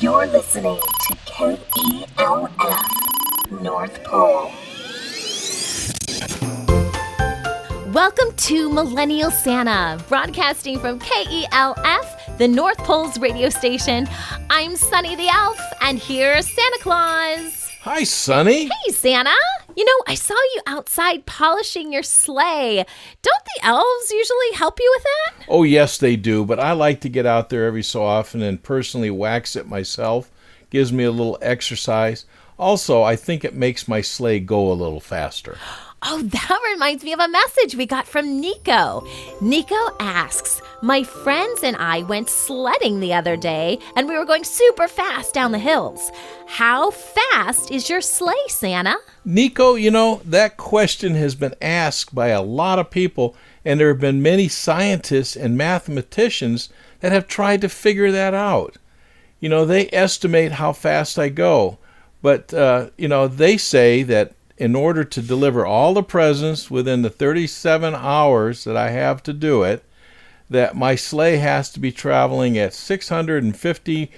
You're listening to KELF North Pole. Welcome to Millennial Santa, broadcasting from KELF, the North Pole's radio station. I'm Sunny the Elf, and here's Santa Claus. Hi, Sunny. Hey, Santa. You know, I saw you outside polishing your sleigh. Don't the elves usually help you with that? Oh, yes, they do, but I like to get out there every so often and personally wax it myself. Gives me a little exercise. Also, I think it makes my sleigh go a little faster. Oh, that reminds me of a message we got from Nico. Nico asks, My friends and I went sledding the other day and we were going super fast down the hills. How fast is your sleigh, Santa? Nico, you know, that question has been asked by a lot of people, and there have been many scientists and mathematicians that have tried to figure that out. You know, they estimate how fast I go, but, uh, you know, they say that in order to deliver all the presents within the 37 hours that I have to do it, that my sleigh has to be traveling at 650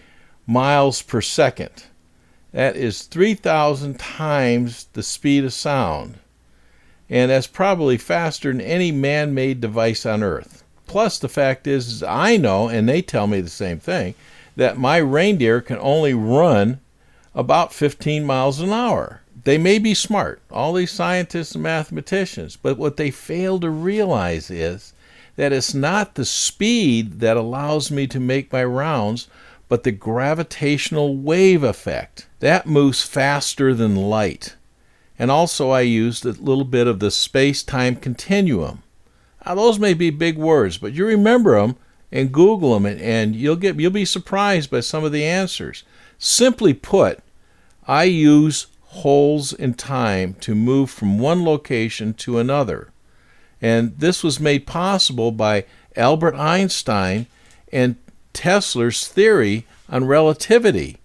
miles per second. That is 3,000 times the speed of sound. And that's probably faster than any man made device on Earth. Plus, the fact is, is, I know, and they tell me the same thing, that my reindeer can only run about 15 miles an hour. They may be smart, all these scientists and mathematicians, but what they fail to realize is that it's not the speed that allows me to make my rounds, but the gravitational wave effect. That moves faster than light. And also, I used a little bit of the space time continuum. Now, those may be big words, but you remember them and Google them, and, and you'll, get, you'll be surprised by some of the answers. Simply put, I use holes in time to move from one location to another. And this was made possible by Albert Einstein and Tesla's theory on relativity.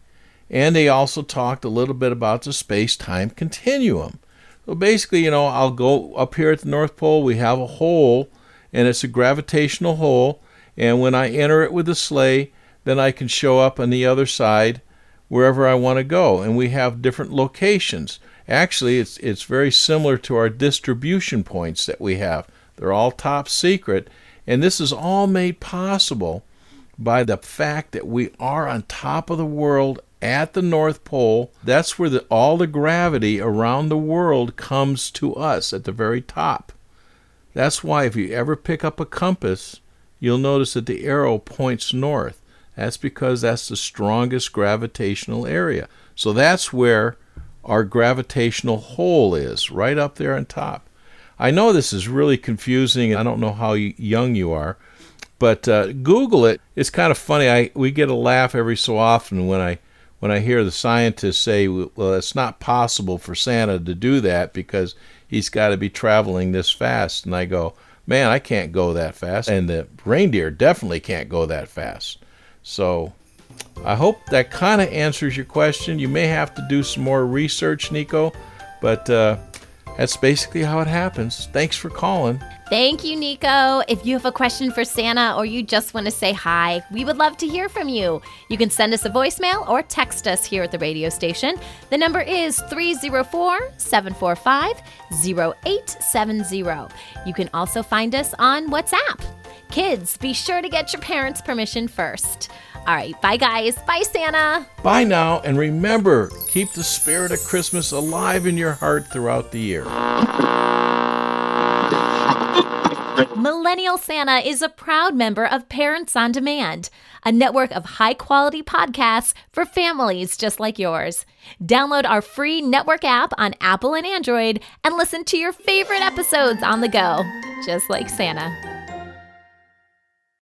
And they also talked a little bit about the space time continuum. So basically, you know, I'll go up here at the North Pole, we have a hole, and it's a gravitational hole. And when I enter it with the sleigh, then I can show up on the other side wherever I want to go. And we have different locations. Actually, it's, it's very similar to our distribution points that we have. They're all top secret. And this is all made possible by the fact that we are on top of the world at the North Pole. That's where the, all the gravity around the world comes to us at the very top. That's why if you ever pick up a compass, you'll notice that the arrow points north. That's because that's the strongest gravitational area. So that's where our gravitational hole is, right up there on top. I know this is really confusing. I don't know how young you are, but uh, Google it. It's kind of funny. I we get a laugh every so often when I when I hear the scientists say, "Well, it's not possible for Santa to do that because he's got to be traveling this fast." And I go, "Man, I can't go that fast, and the reindeer definitely can't go that fast." So I hope that kind of answers your question. You may have to do some more research, Nico, but uh, that's basically how it happens. Thanks for calling. Thank you, Nico. If you have a question for Santa or you just want to say hi, we would love to hear from you. You can send us a voicemail or text us here at the radio station. The number is 304 745 0870. You can also find us on WhatsApp. Kids, be sure to get your parents' permission first. All right, bye guys. Bye, Santa. Bye now, and remember keep the spirit of Christmas alive in your heart throughout the year. Millennial Santa is a proud member of Parents on Demand, a network of high quality podcasts for families just like yours. Download our free network app on Apple and Android and listen to your favorite episodes on the go, just like Santa.